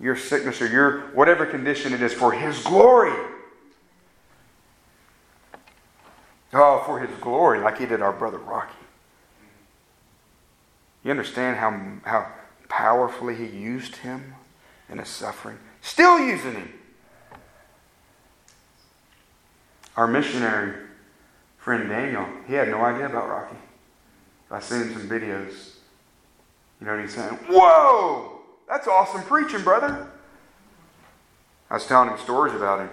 your sickness or your whatever condition it is for His glory. Oh, for his glory, like he did our brother Rocky. You understand how, how powerfully he used him in his suffering? Still using him. Our missionary friend Daniel, he had no idea about Rocky. I sent him some videos. You know what he's saying? Whoa! That's awesome preaching, brother. I was telling him stories about him.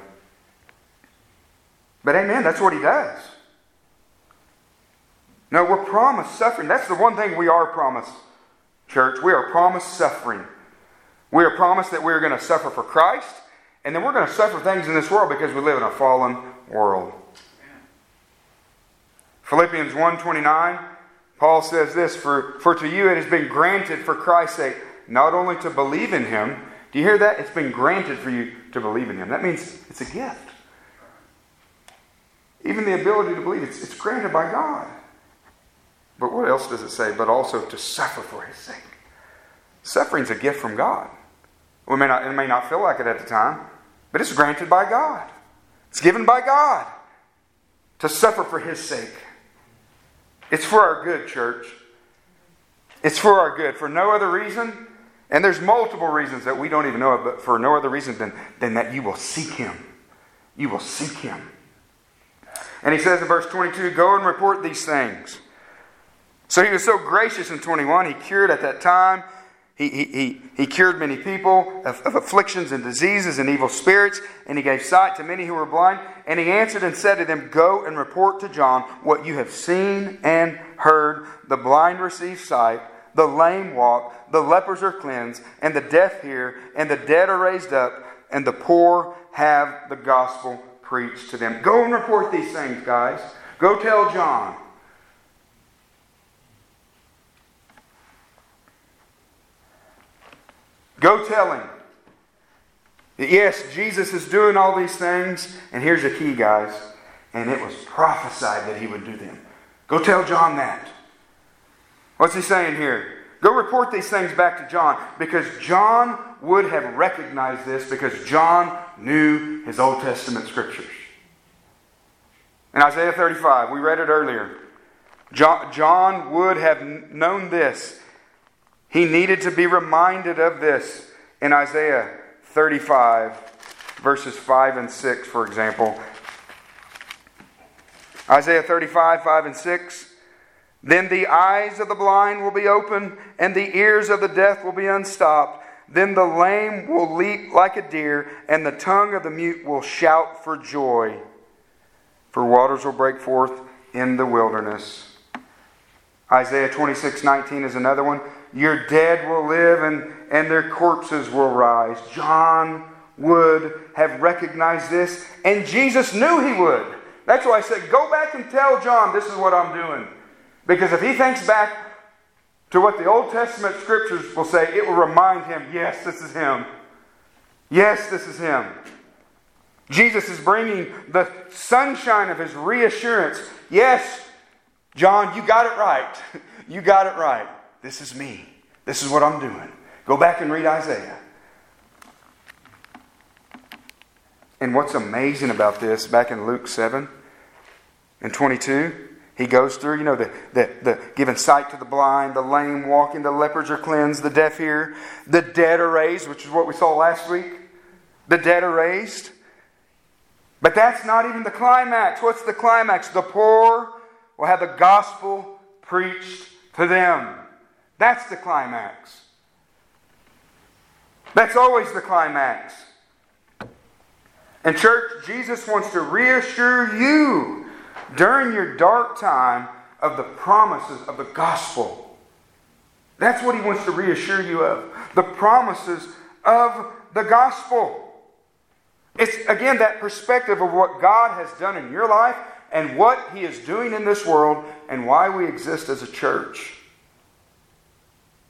But amen, that's what he does. No, we're promised suffering. That's the one thing we are promised, church. We are promised suffering. We are promised that we're going to suffer for Christ, and then we're going to suffer things in this world because we live in a fallen world. Philippians 1:29, Paul says this, for, for to you it has been granted for Christ's sake, not only to believe in him. Do you hear that? It's been granted for you to believe in him. That means it's a gift. Even the ability to believe, it's, it's granted by God. But what else does it say? But also to suffer for his sake. Suffering's a gift from God. We may not, it may not feel like it at the time, but it's granted by God. It's given by God to suffer for his sake. It's for our good, church. It's for our good. For no other reason. And there's multiple reasons that we don't even know of, but for no other reason than, than that you will seek him. You will seek him. And he says in verse 22 Go and report these things so he was so gracious in 21. He cured at that time. He, he, he, cured many people of, of afflictions and diseases and evil spirits, and he gave sight to many who were blind. And he answered and said to them, Go and report to John what you have seen and heard. The blind receive sight, the lame walk, the lepers are cleansed, and the deaf hear, and the dead are raised up, and the poor have the gospel preached to them. Go and report these things, guys. Go tell John. Go tell him. Yes, Jesus is doing all these things, and here's the key, guys. And it was prophesied that he would do them. Go tell John that. What's he saying here? Go report these things back to John because John would have recognized this because John knew his Old Testament scriptures. In Isaiah 35, we read it earlier. John, would have known this he needed to be reminded of this in Isaiah 35, verses 5 and 6, for example. Isaiah 35, 5 and 6. Then the eyes of the blind will be open, and the ears of the deaf will be unstopped. Then the lame will leap like a deer, and the tongue of the mute will shout for joy. For waters will break forth in the wilderness. Isaiah 26, 19 is another one. Your dead will live and, and their corpses will rise. John would have recognized this, and Jesus knew he would. That's why I said, Go back and tell John this is what I'm doing. Because if he thinks back to what the Old Testament scriptures will say, it will remind him, yes, this is him. Yes, this is him. Jesus is bringing the sunshine of his reassurance. Yes, John, you got it right. [laughs] You got it right. This is me. This is what I'm doing. Go back and read Isaiah. And what's amazing about this, back in Luke 7 and 22, he goes through, you know, the, the, the giving sight to the blind, the lame walking, the lepers are cleansed, the deaf hear, the dead are raised, which is what we saw last week. The dead are raised. But that's not even the climax. What's the climax? The poor will have the gospel preached to them. That's the climax. That's always the climax. And, church, Jesus wants to reassure you during your dark time of the promises of the gospel. That's what he wants to reassure you of the promises of the gospel. It's, again, that perspective of what God has done in your life and what he is doing in this world and why we exist as a church.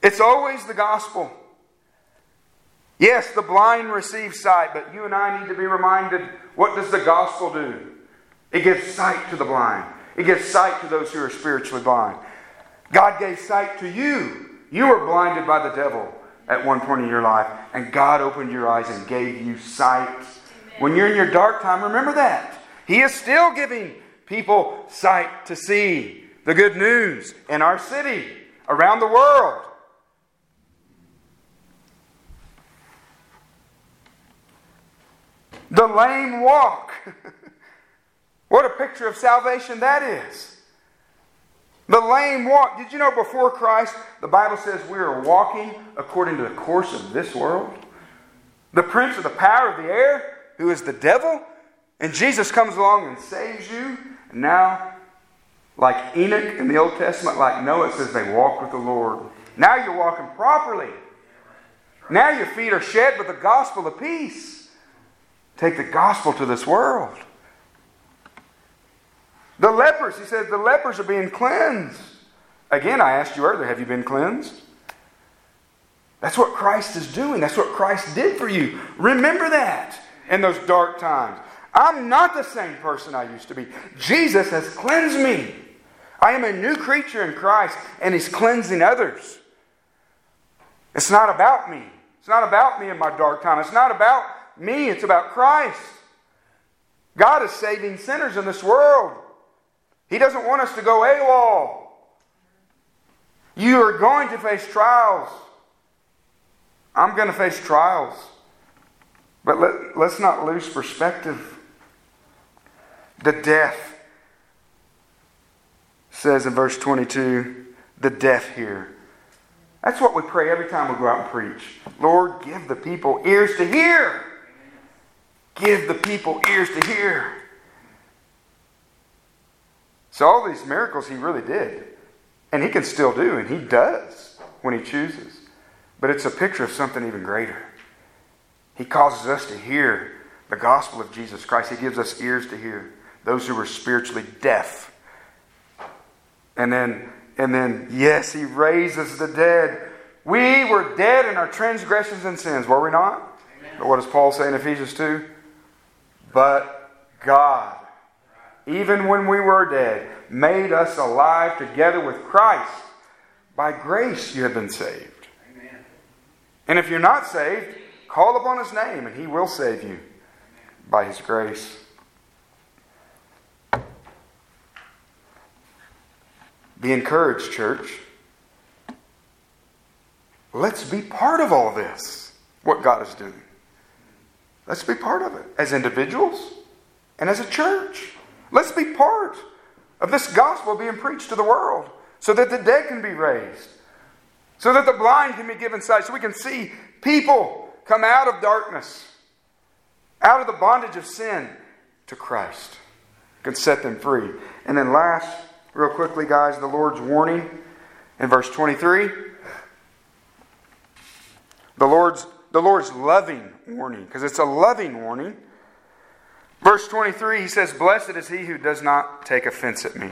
It's always the gospel. Yes, the blind receive sight, but you and I need to be reminded what does the gospel do? It gives sight to the blind. It gives sight to those who are spiritually blind. God gave sight to you. You were blinded by the devil at one point in your life, and God opened your eyes and gave you sight. Amen. When you're in your dark time, remember that. He is still giving people sight to see the good news in our city, around the world. The lame walk. [laughs] what a picture of salvation that is. The lame walk. Did you know before Christ, the Bible says we are walking according to the course of this world? The prince of the power of the air, who is the devil, and Jesus comes along and saves you. And now, like Enoch in the Old Testament, like Noah, says they walk with the Lord. Now you're walking properly. Now your feet are shed with the gospel of peace. Take the gospel to this world. The lepers, he says, the lepers are being cleansed. Again, I asked you earlier, have you been cleansed? That's what Christ is doing. That's what Christ did for you. Remember that in those dark times. I'm not the same person I used to be. Jesus has cleansed me. I am a new creature in Christ, and He's cleansing others. It's not about me. It's not about me in my dark time. It's not about me, it's about Christ. God is saving sinners in this world. He doesn't want us to go AWOL. You are going to face trials. I'm going to face trials. But let, let's not lose perspective. The death says in verse 22 the deaf hear. That's what we pray every time we go out and preach. Lord, give the people ears to hear. Give the people ears to hear. So, all these miracles he really did. And he can still do, and he does when he chooses. But it's a picture of something even greater. He causes us to hear the gospel of Jesus Christ. He gives us ears to hear those who were spiritually deaf. And then, and then, yes, he raises the dead. We were dead in our transgressions and sins, were we not? Amen. But what does Paul say in Ephesians 2? But God, even when we were dead, made us alive together with Christ. By grace you have been saved. Amen. And if you're not saved, call upon his name and he will save you by his grace. Be encouraged, church. Let's be part of all this, what God is doing. Let's be part of it as individuals and as a church. Let's be part of this gospel being preached to the world so that the dead can be raised, so that the blind can be given sight, so we can see people come out of darkness, out of the bondage of sin to Christ, can set them free. And then, last, real quickly, guys, the Lord's warning in verse 23. The Lord's the Lord's loving warning, because it's a loving warning. Verse 23, he says, Blessed is he who does not take offense at me.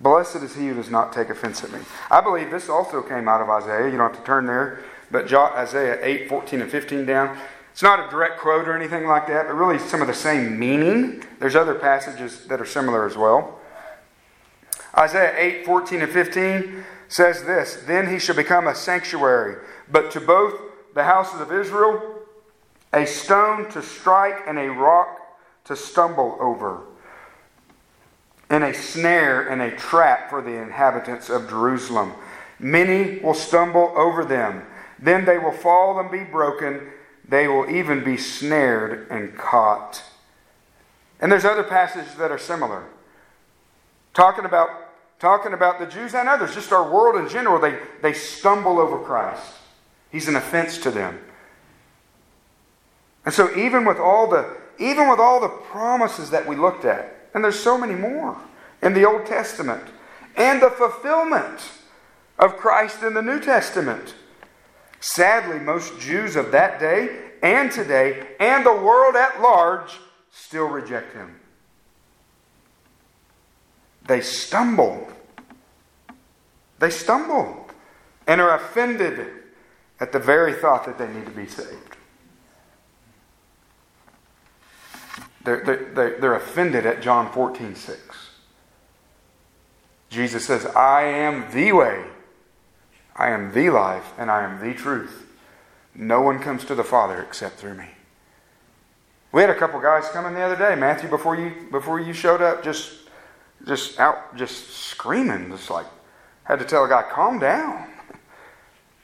Blessed is he who does not take offense at me. I believe this also came out of Isaiah. You don't have to turn there, but jot Isaiah 8, 14, and 15 down. It's not a direct quote or anything like that, but really some of the same meaning. There's other passages that are similar as well. Isaiah 8, 14, and 15 says this Then he shall become a sanctuary, but to both the houses of Israel a stone to strike and a rock to stumble over, and a snare and a trap for the inhabitants of Jerusalem. Many will stumble over them. Then they will fall and be broken. They will even be snared and caught. And there's other passages that are similar. Talking about talking about the Jews and others, just our world in general, they, they stumble over Christ. He's an offense to them. And so even with all the even with all the promises that we looked at, and there's so many more in the Old Testament, and the fulfillment of Christ in the New Testament. Sadly, most Jews of that day and today and the world at large still reject him. They stumble. They stumble and are offended at the very thought that they need to be saved. They're, they're, they're offended at John 14, 6. Jesus says, I am the way, I am the life, and I am the truth. No one comes to the Father except through me. We had a couple guys coming the other day, Matthew, before you before you showed up, just just out just screaming, just like had to tell a guy, calm down.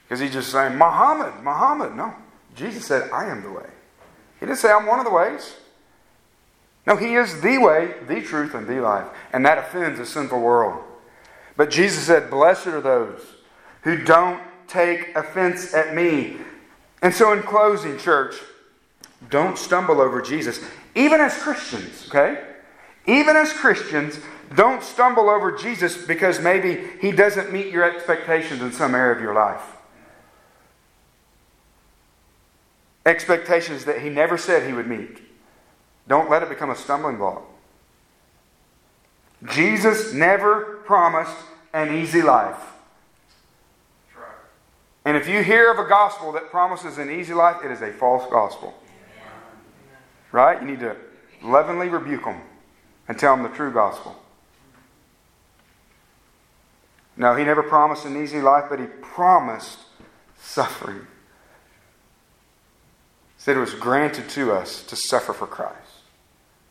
Because he's just saying, Muhammad, Muhammad. No. Jesus said, I am the way. He didn't say I'm one of the ways. No, he is the way, the truth, and the life. And that offends a sinful world. But Jesus said, Blessed are those who don't take offense at me. And so, in closing, church, don't stumble over Jesus. Even as Christians, okay? Even as Christians, don't stumble over Jesus because maybe he doesn't meet your expectations in some area of your life. Expectations that he never said he would meet. Don't let it become a stumbling block. Jesus never promised an easy life. And if you hear of a gospel that promises an easy life, it is a false gospel. Right? You need to lovingly rebuke them and tell them the true gospel. No, he never promised an easy life, but he promised suffering. He said it was granted to us to suffer for Christ.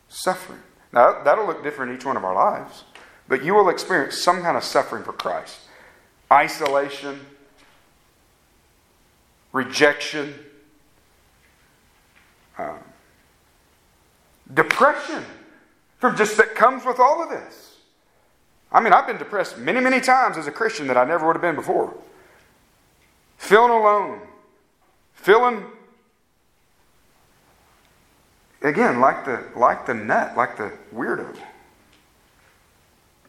Suffering. Now, that'll look different in each one of our lives, but you will experience some kind of suffering for Christ isolation, rejection, um, depression from just that comes with all of this. I mean, I've been depressed many, many times as a Christian that I never would have been before. Feeling alone, feeling again like the like the nut, like the weirdo.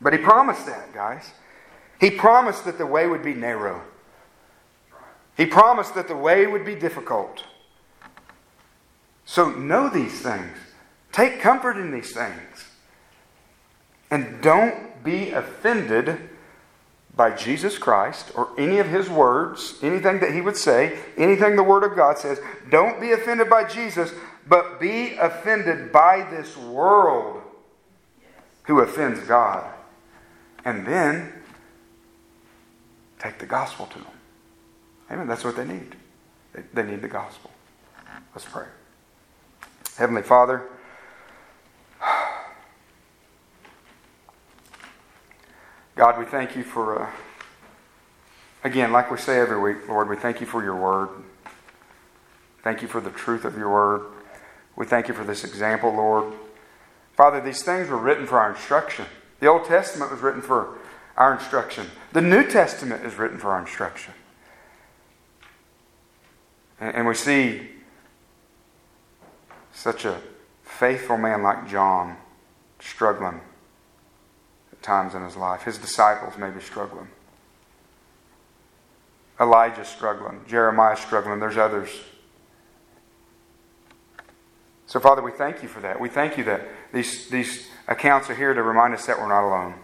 But he promised that, guys. He promised that the way would be narrow. He promised that the way would be difficult. So know these things. Take comfort in these things. And don't be offended by Jesus Christ or any of his words, anything that he would say, anything the Word of God says. Don't be offended by Jesus, but be offended by this world who offends God. And then take the gospel to them. Amen. That's what they need. They, need the gospel. Let's pray. Heavenly Father, God, we thank you for, uh, again, like we say every week, Lord, we thank you for your word. Thank you for the truth of your word. We thank you for this example, Lord. Father, these things were written for our instruction. The Old Testament was written for our instruction, the New Testament is written for our instruction. And, and we see such a faithful man like John struggling times in his life. His disciples may be struggling. Elijah's struggling. Jeremiah's struggling. There's others. So, Father, we thank you for that. We thank you that these, these accounts are here to remind us that we're not alone.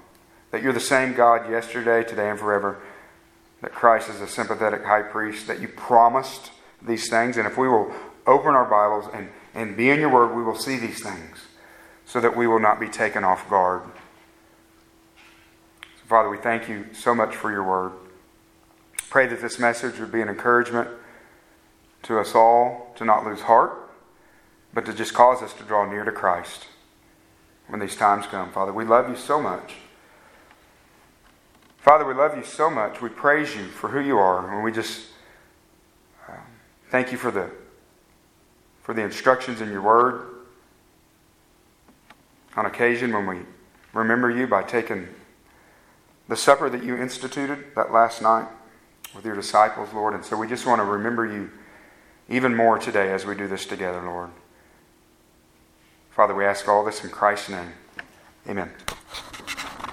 That you're the same God yesterday, today, and forever. That Christ is a sympathetic high priest. That you promised these things. And if we will open our Bibles and, and be in your word, we will see these things so that we will not be taken off guard. Father, we thank you so much for your word. Pray that this message would be an encouragement to us all to not lose heart, but to just cause us to draw near to Christ when these times come. Father, we love you so much. Father, we love you so much. We praise you for who you are, and we just uh, thank you for the for the instructions in your word. On occasion, when we remember you by taking the supper that you instituted that last night with your disciples, Lord. And so we just want to remember you even more today as we do this together, Lord. Father, we ask all this in Christ's name. Amen.